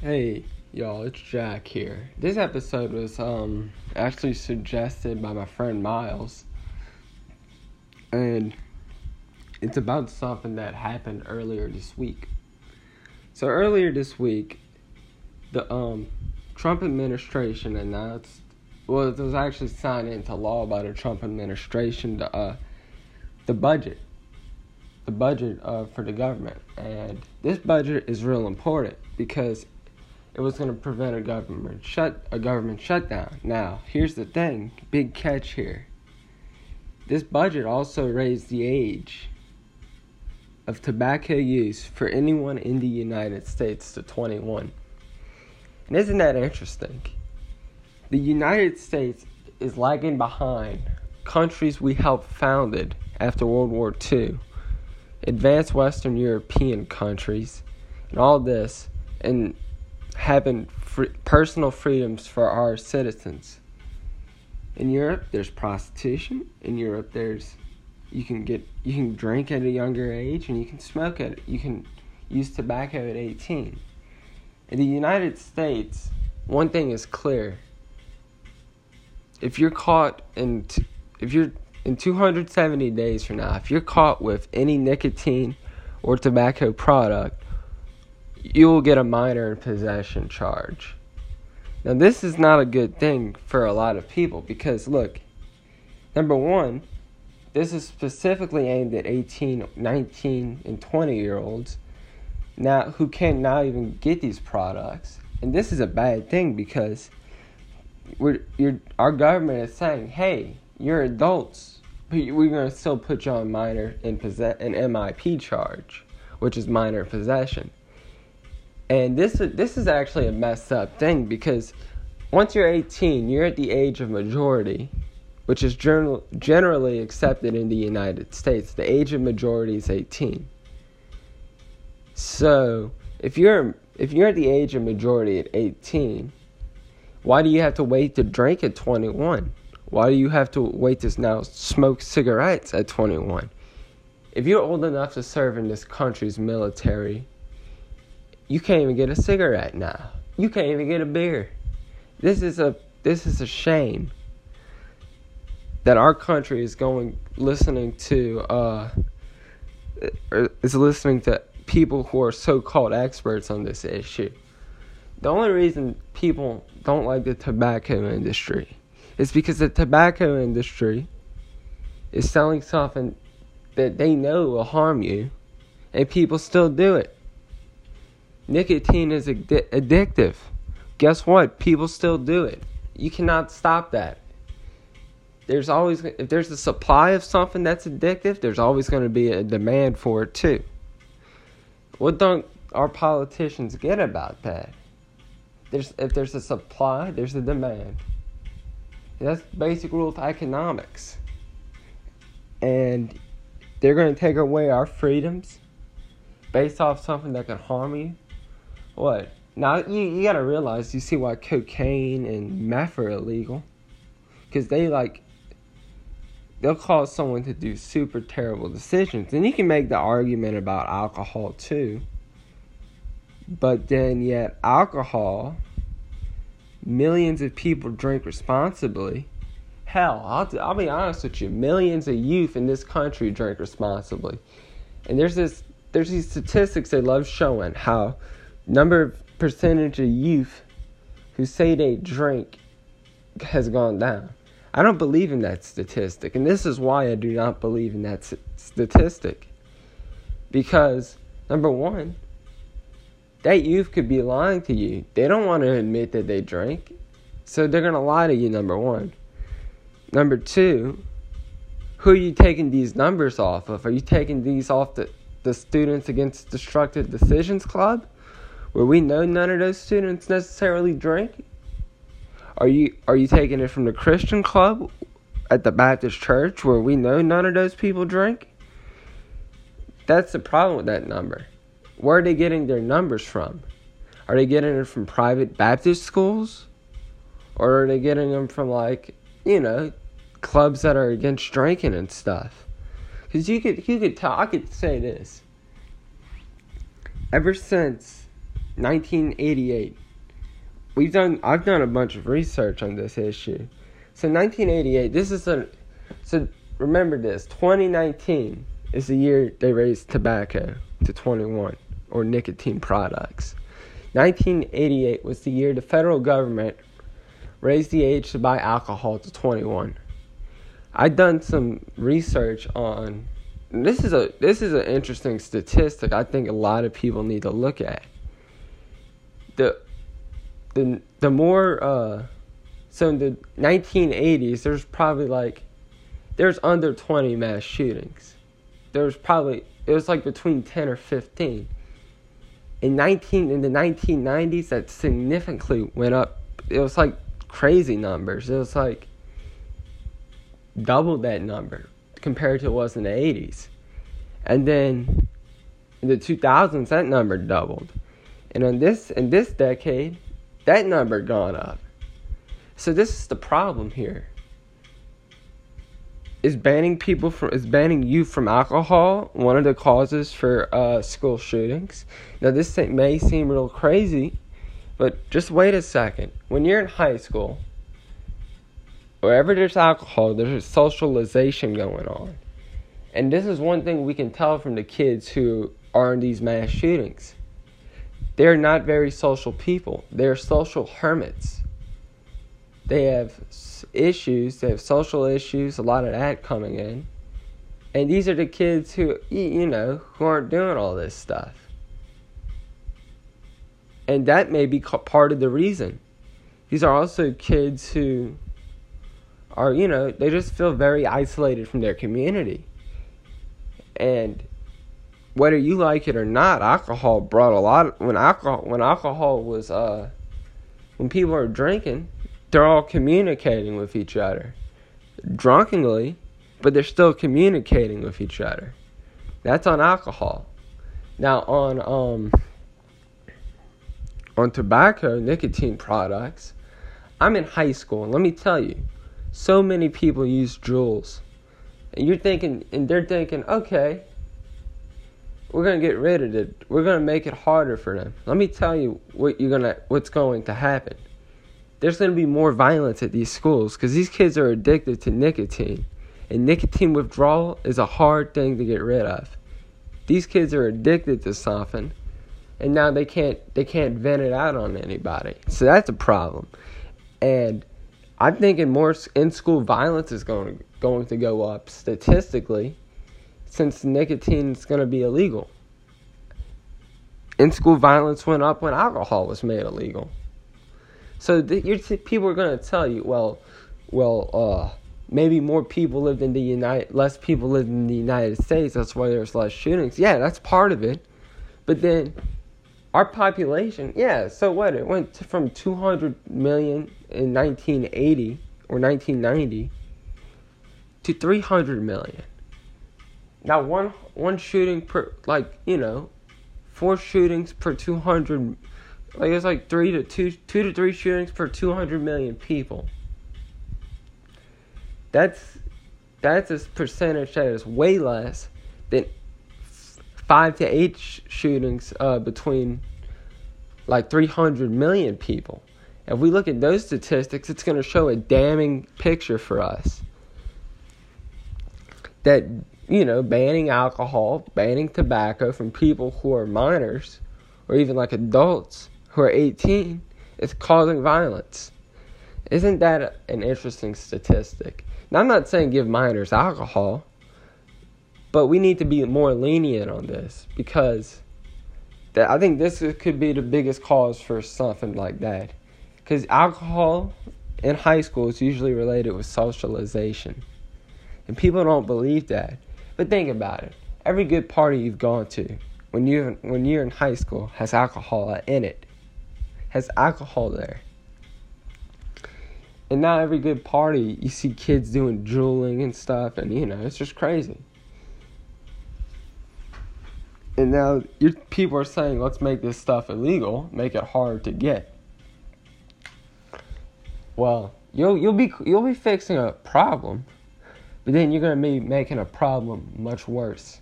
Hey, y'all, it's Jack here. This episode was um actually suggested by my friend Miles. And it's about something that happened earlier this week. So earlier this week, the um Trump administration announced well, it was actually signed into law by the Trump administration the uh the budget. The budget uh, for the government. And this budget is real important because it was going to prevent a government shut a government shutdown. Now, here's the thing, big catch here. This budget also raised the age of tobacco use for anyone in the United States to 21. And isn't that interesting? The United States is lagging behind countries we helped founded after World War II, advanced Western European countries, and all this, and having free, personal freedoms for our citizens. In Europe, there's prostitution. In Europe, there's you can get you can drink at a younger age and you can smoke at you can use tobacco at 18. In the United States, one thing is clear. If you're caught in if you're in 270 days from now, if you're caught with any nicotine or tobacco product, you will get a minor in possession charge. Now, this is not a good thing for a lot of people because, look, number one, this is specifically aimed at 18, 19, and 20 year olds now who can not even get these products. And this is a bad thing because we're, our government is saying, hey, you're adults, but we're going to still put you on minor in possess- an MIP charge, which is minor possession. And this this is actually a messed up thing because once you're 18, you're at the age of majority, which is general, generally accepted in the United States. The age of majority is 18. So, if you're if you're at the age of majority at 18, why do you have to wait to drink at 21? Why do you have to wait to now smoke cigarettes at 21? If you're old enough to serve in this country's military, you can't even get a cigarette now. You can't even get a beer. This is a this is a shame that our country is going listening to uh is listening to people who are so-called experts on this issue. The only reason people don't like the tobacco industry is because the tobacco industry is selling something that they know will harm you and people still do it. Nicotine is addi- addictive. Guess what? People still do it. You cannot stop that. There's always if there's a supply of something that's addictive, there's always going to be a demand for it too. What don't our politicians get about that? There's if there's a supply, there's a demand. That's basic rule of economics. And they're going to take away our freedoms based off something that can harm you what? Now you you gotta realize you see why cocaine and meth are illegal, because they like they'll cause someone to do super terrible decisions, and you can make the argument about alcohol too. But then yet alcohol, millions of people drink responsibly. Hell, I'll, I'll be honest with you, millions of youth in this country drink responsibly. And there's this there's these statistics they love showing how number of percentage of youth who say they drink has gone down. I don't believe in that statistic, and this is why I do not believe in that statistic. Because, number one, that youth could be lying to you. They don't want to admit that they drink, so they're going to lie to you, number one. Number two, who are you taking these numbers off of? Are you taking these off the, the Students Against Destructive Decisions Club? Where we know none of those students necessarily drink? Are you are you taking it from the Christian club at the Baptist church where we know none of those people drink? That's the problem with that number. Where are they getting their numbers from? Are they getting it from private Baptist schools? Or are they getting them from like, you know, clubs that are against drinking and stuff? Cuz you could you could tell I could say this. Ever since 1988. We've done. I've done a bunch of research on this issue. So 1988. This is a. So remember this. 2019 is the year they raised tobacco to 21 or nicotine products. 1988 was the year the federal government raised the age to buy alcohol to 21. I've done some research on this is a this is an interesting statistic I think a lot of people need to look at. The the the more uh so in the 1980s there's probably like there's under 20 mass shootings. There's probably it was like between 10 or 15. In 19 in the 1990s that significantly went up. It was like crazy numbers. It was like double that number compared to what was in the 80s. And then in the 2000s, that number doubled. And in this in this decade, that number gone up. So this is the problem here. Is banning people from is banning youth from alcohol one of the causes for uh, school shootings? Now this may seem real crazy, but just wait a second. When you're in high school, wherever there's alcohol, there's socialization going on. And this is one thing we can tell from the kids who are in these mass shootings. They're not very social people, they're social hermits. They have issues, they have social issues, a lot of that coming in. And these are the kids who, you know, who aren't doing all this stuff. And that may be part of the reason. These are also kids who are, you know, they just feel very isolated from their community. And whether you like it or not, alcohol brought a lot of, when alcohol when alcohol was uh when people are drinking, they're all communicating with each other. Drunkenly, but they're still communicating with each other. That's on alcohol. Now on um on tobacco, nicotine products, I'm in high school and let me tell you, so many people use Juuls. And you're thinking, and they're thinking, okay, we're gonna get rid of it. We're gonna make it harder for them. Let me tell you what you're gonna, what's going to happen. There's gonna be more violence at these schools because these kids are addicted to nicotine, and nicotine withdrawal is a hard thing to get rid of. These kids are addicted to something, and now they can't, they can't vent it out on anybody. So that's a problem, and I'm thinking more in school violence is going going to go up statistically since nicotine is going to be illegal. In school violence went up when alcohol was made illegal. So t- people are going to tell you, well, well, uh, maybe more people lived in the United, less people lived in the United States. That's why there's less shootings. Yeah, that's part of it. But then our population, yeah, so what? It went from 200 million in 1980 or 1990 to 300 million. Now, one one shooting per like you know, four shootings per 200, like it's like three to two two to three shootings per 200 million people. That's that's a percentage that is way less than five to eight sh- shootings uh, between like 300 million people. If we look at those statistics, it's going to show a damning picture for us. That, you know, banning alcohol, banning tobacco from people who are minors, or even like adults who are 18, is causing violence. Isn't that an interesting statistic? Now, I'm not saying give minors alcohol, but we need to be more lenient on this because that I think this could be the biggest cause for something like that. Because alcohol in high school is usually related with socialization. And people don't believe that. But think about it. Every good party you've gone to when you when you're in high school has alcohol in it. Has alcohol there. And now every good party you see kids doing drooling and stuff and you know, it's just crazy. And now your people are saying, let's make this stuff illegal, make it hard to get. Well, you'll you'll be you'll be fixing a problem, but then you're gonna be making a problem much worse.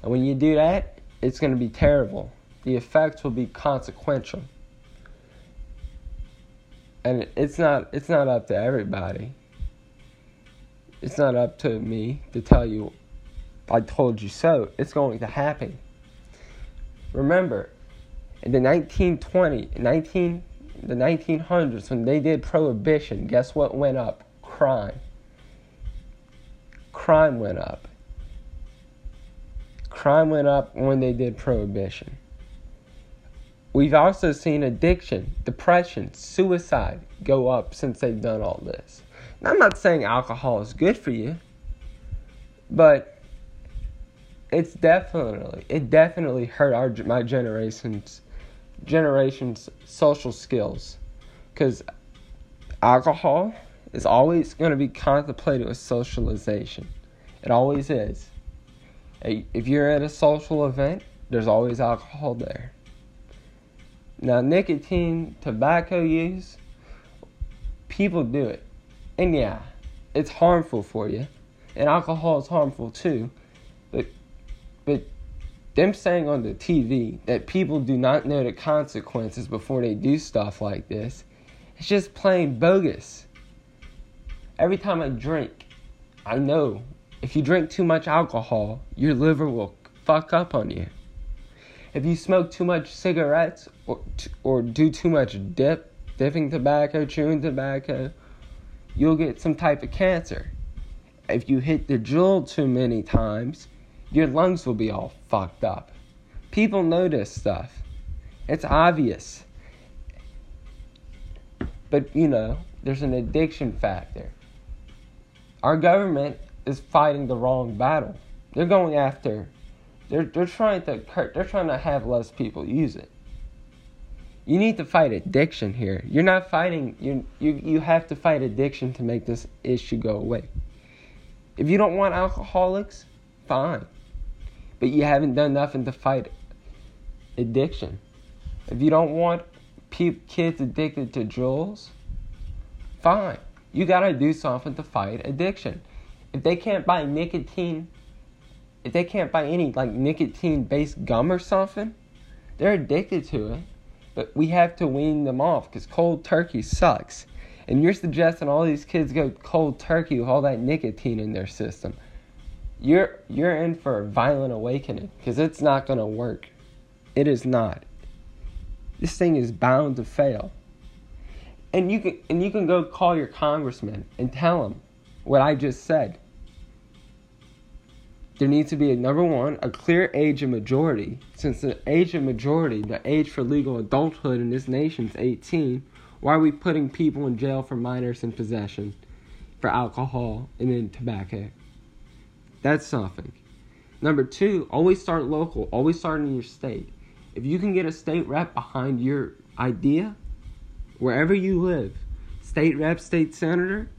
And when you do that, it's gonna be terrible. the effects will be consequential. And it's not it's not up to everybody. It's not up to me to tell you I told you so. It's going to happen. Remember, in the 1920, 19, the 1900s, when they did prohibition, guess what went up? Crime. Crime went up. Crime went up when they did prohibition. We've also seen addiction, depression, suicide go up since they've done all this. Now, I'm not saying alcohol is good for you, but it's definitely it definitely hurt our my generation's generation's social skills because alcohol is always going to be contemplated with socialization. It always is. If you're at a social event, there's always alcohol there. Now, nicotine, tobacco use, people do it. And yeah, it's harmful for you. And alcohol is harmful too. But but them saying on the TV that people do not know the consequences before they do stuff like this, it's just plain bogus. Every time I drink, I know if you drink too much alcohol, your liver will fuck up on you. If you smoke too much cigarettes or, or do too much dip, dipping tobacco, chewing tobacco, you'll get some type of cancer. If you hit the Juul too many times, your lungs will be all fucked up. People know this stuff. It's obvious. But, you know, there's an addiction factor. Our government is fighting the wrong battle. They're going after they're they're trying to they're trying to have less people use it. You need to fight addiction here. You're not fighting you you you have to fight addiction to make this issue go away. If you don't want alcoholics, fine but you haven't done nothing to fight addiction. If you don't want pe- kids addicted to Juuls, fine. You gotta do something to fight addiction. If they can't buy nicotine, if they can't buy any like nicotine based gum or something, they're addicted to it. But we have to wean them off because cold turkey sucks. And you're suggesting all these kids go cold turkey with all that nicotine in their system you're you're in for a violent awakening because it's not going to work. It is not. This thing is bound to fail. And you can and you can go call your congressman and tell him what I just said. There needs to be a number one, a clear age of majority. Since the age of majority, the age for legal adulthood in this nation is 18, why are we putting people in jail for minors in possession for alcohol and then tobacco? That's something. Number two, always start local. Always start in your state. If you can get a state rep behind your idea, wherever you live, state rep, state senator,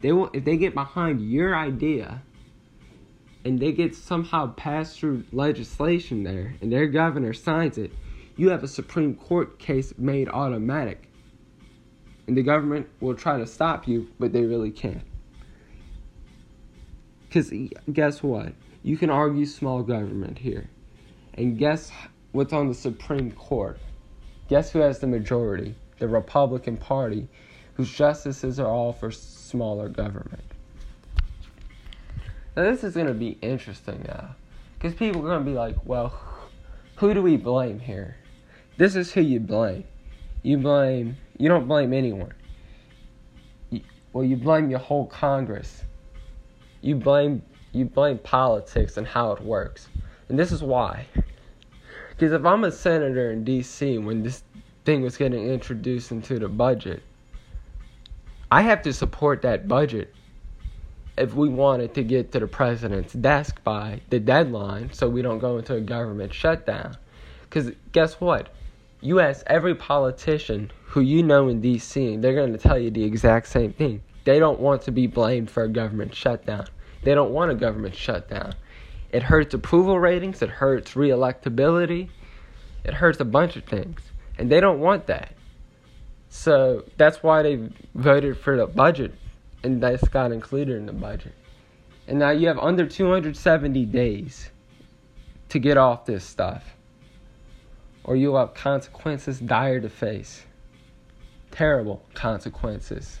they will if they get behind your idea and they get somehow passed through legislation there and their governor signs it, you have a Supreme Court case made automatic. And the government will try to stop you, but they really can't. Because guess what? You can argue small government here. And guess what's on the Supreme Court? Guess who has the majority? The Republican Party, whose justices are all for smaller government. Now, this is going to be interesting uh, now. Because people are going to be like, well, who do we blame here? This is who you blame. You blame, you don't blame anyone. You, well, you blame your whole Congress you blame you blame politics and how it works. And this is why. Because if I'm a senator in DC when this thing was getting introduced into the budget, I have to support that budget if we wanted to get to the president's desk by the deadline so we don't go into a government shutdown. Because guess what? You ask every politician who you know in DC, they're going to tell you the exact same thing. They don't want to be blamed for a government shutdown. They don't want a government shutdown. It hurts approval ratings, it hurts reelectability, it hurts a bunch of things. And they don't want that. So that's why they voted for the budget and that's got included in the budget. And now you have under 270 days to get off this stuff. or you'll have consequences dire to face. Terrible consequences.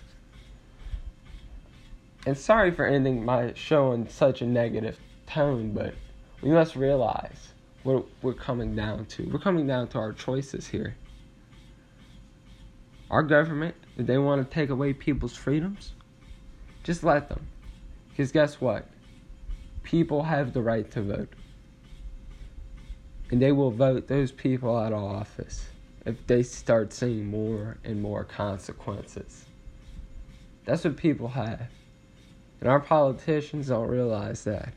And sorry for ending my show in such a negative tone, but we must realize what we're coming down to. We're coming down to our choices here. Our government, if they want to take away people's freedoms, just let them. Because guess what? People have the right to vote. And they will vote those people out of office if they start seeing more and more consequences. That's what people have. And our politicians don't realize that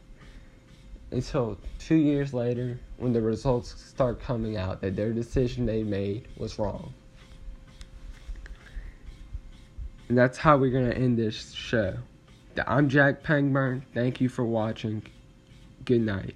until two years later when the results start coming out that their decision they made was wrong. And that's how we're going to end this show. I'm Jack Pangburn. Thank you for watching. Good night.